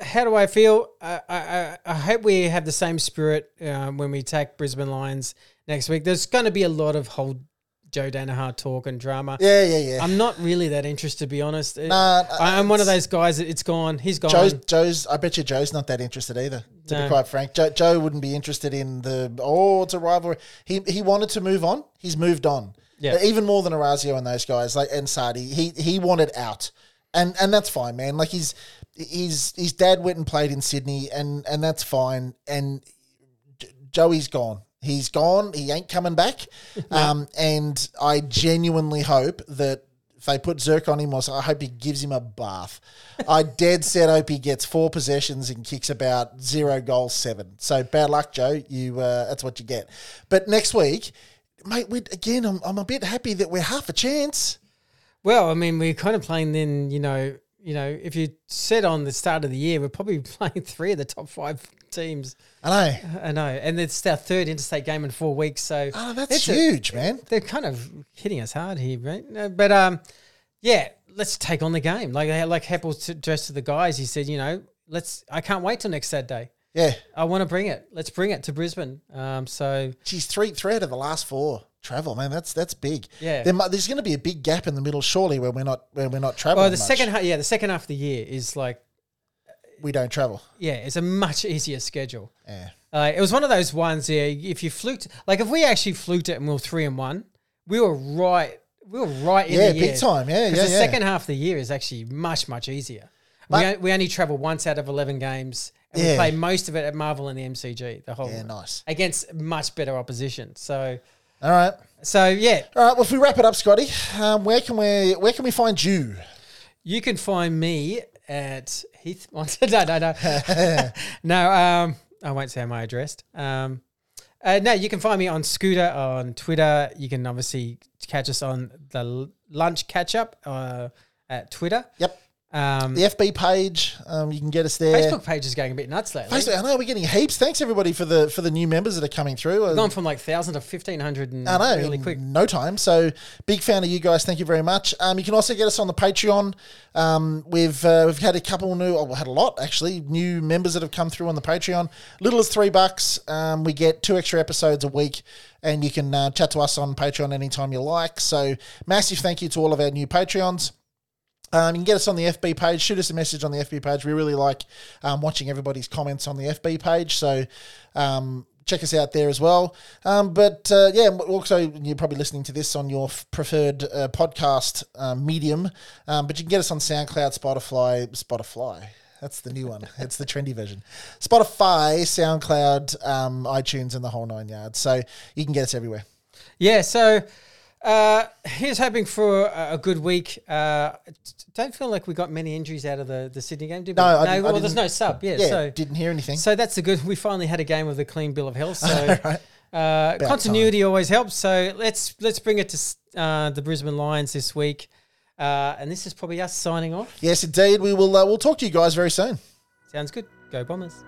How do I feel? I, I, I- hope we have the same spirit um, when we attack Brisbane Lions next week. There's going to be a lot of whole Joe Daniher talk and drama. Yeah, yeah, yeah. I'm not really that interested, to be honest. Nah, I, I'm one of those guys that it's gone. He's gone. Joe's, Joe's. I bet you Joe's not that interested either. To No. be quite frank, Joe, Joe wouldn't be interested in the. Oh, it's a rivalry. He he wanted to move on. He's moved on. Yeah. even more than Orazio and those guys, like and Sadi. He he wanted out, and and that's fine, man. Like he's his his dad went and played in Sydney, and and that's fine. And Joey's gone. He's gone. He ain't coming back. (laughs) Um, and I genuinely hope that if they put Zerk on him, or I hope he gives him a bath. I (laughs) dead set hope he gets four possessions and kicks about zero goals, seven. So bad luck, Joe. You uh, that's what you get. But next week, mate, we again, I'm, I'm a bit happy that we're half a chance. Well, I mean, we're kind of playing then, you know, you know, if you said on the start of the year, we're probably (laughs) playing three of the top five teams. I know. I know, and it's our third interstate game in four weeks, so Oh, that's it's a- huge, man. they're kind of hitting us hard here, right? But um, yeah, let's take on the game. Like like Heppell addressed to the guys, he said, you know, let's. I can't wait till next Saturday. Yeah. I want to bring it. Let's bring it to Brisbane. Um, so she's three three out of the last four travel, man. That's that's big. Yeah. There, might, there's going to be a big gap in the middle, surely, where we're not where we're not traveling. well, the much. second half, yeah, the second half of the year is like, we don't travel. yeah, it's a much easier schedule. Yeah. Uh, it was one of those ones. Yeah, if you fluked, like if we actually fluked it and we were three and one, we were right. We were right in Yeah, the year. big time. Yeah, yeah, the yeah. second half of the year is actually much much easier. we, But- on- we only travel once out of eleven games, and we play most of it at Marvel and the MCG. The whole Yeah, nice. against much better opposition. So, All right. so yeah, All right. Well, if we wrap it up, Scotty, um, where can we where can we find you? you can find me at Heath. (laughs) no, no, no, (laughs) no. Um, I won't say my address. Um, uh, no, you can find me on Scooter on Twitter. You can obviously catch us on the Lunch Catch Up uh, at Twitter. Yep. Um, The FB page. Um, you can get us there. Facebook page is going a bit nuts lately. Facebook. I know we're getting heaps. Thanks everybody for the for the new members that are coming through. Uh, Gone from like thousand to fifteen hundred and I know, really in quick. no time. So big fan of you guys. Thank you very much. Um, you can also get us on the Patreon. Um, we've uh, we've had a couple new, oh, we had a lot actually, new members that have come through on the Patreon. Little as three bucks. Um, we get two extra episodes a week, and you can uh, chat to us on Patreon anytime you like. So massive thank you to all of our new Patreons. Um, you can get us on the FB page. Shoot us a message on the FB page. We really like um, watching everybody's comments on the FB page. So um, check us out there as well. Um, but uh, yeah, also you're probably listening to this on your preferred uh, podcast uh, medium. Um, but you can get us on SoundCloud, Spotify, Spotify. That's the new one. It's the trendy version. Spotify, SoundCloud, iTunes, and the whole nine yards. So you can get us everywhere. Yeah, so uh, here's hoping for a, a good week. Uh, don't feel like we got many injuries out of the, the Sydney game, did we? No, I didn't- I well, there's didn't- no sub. Yeah, Yeah, so didn't hear anything. so that's a good. We finally had a game with a clean bill of health. (laughs) So Right. uh, continuity always helps. So let's let's bring it to uh, the Brisbane Lions this week. Uh, and this is probably us signing off. Yes, indeed. We will. Uh, we'll talk to you guys very soon. Sounds good. Go Bombers.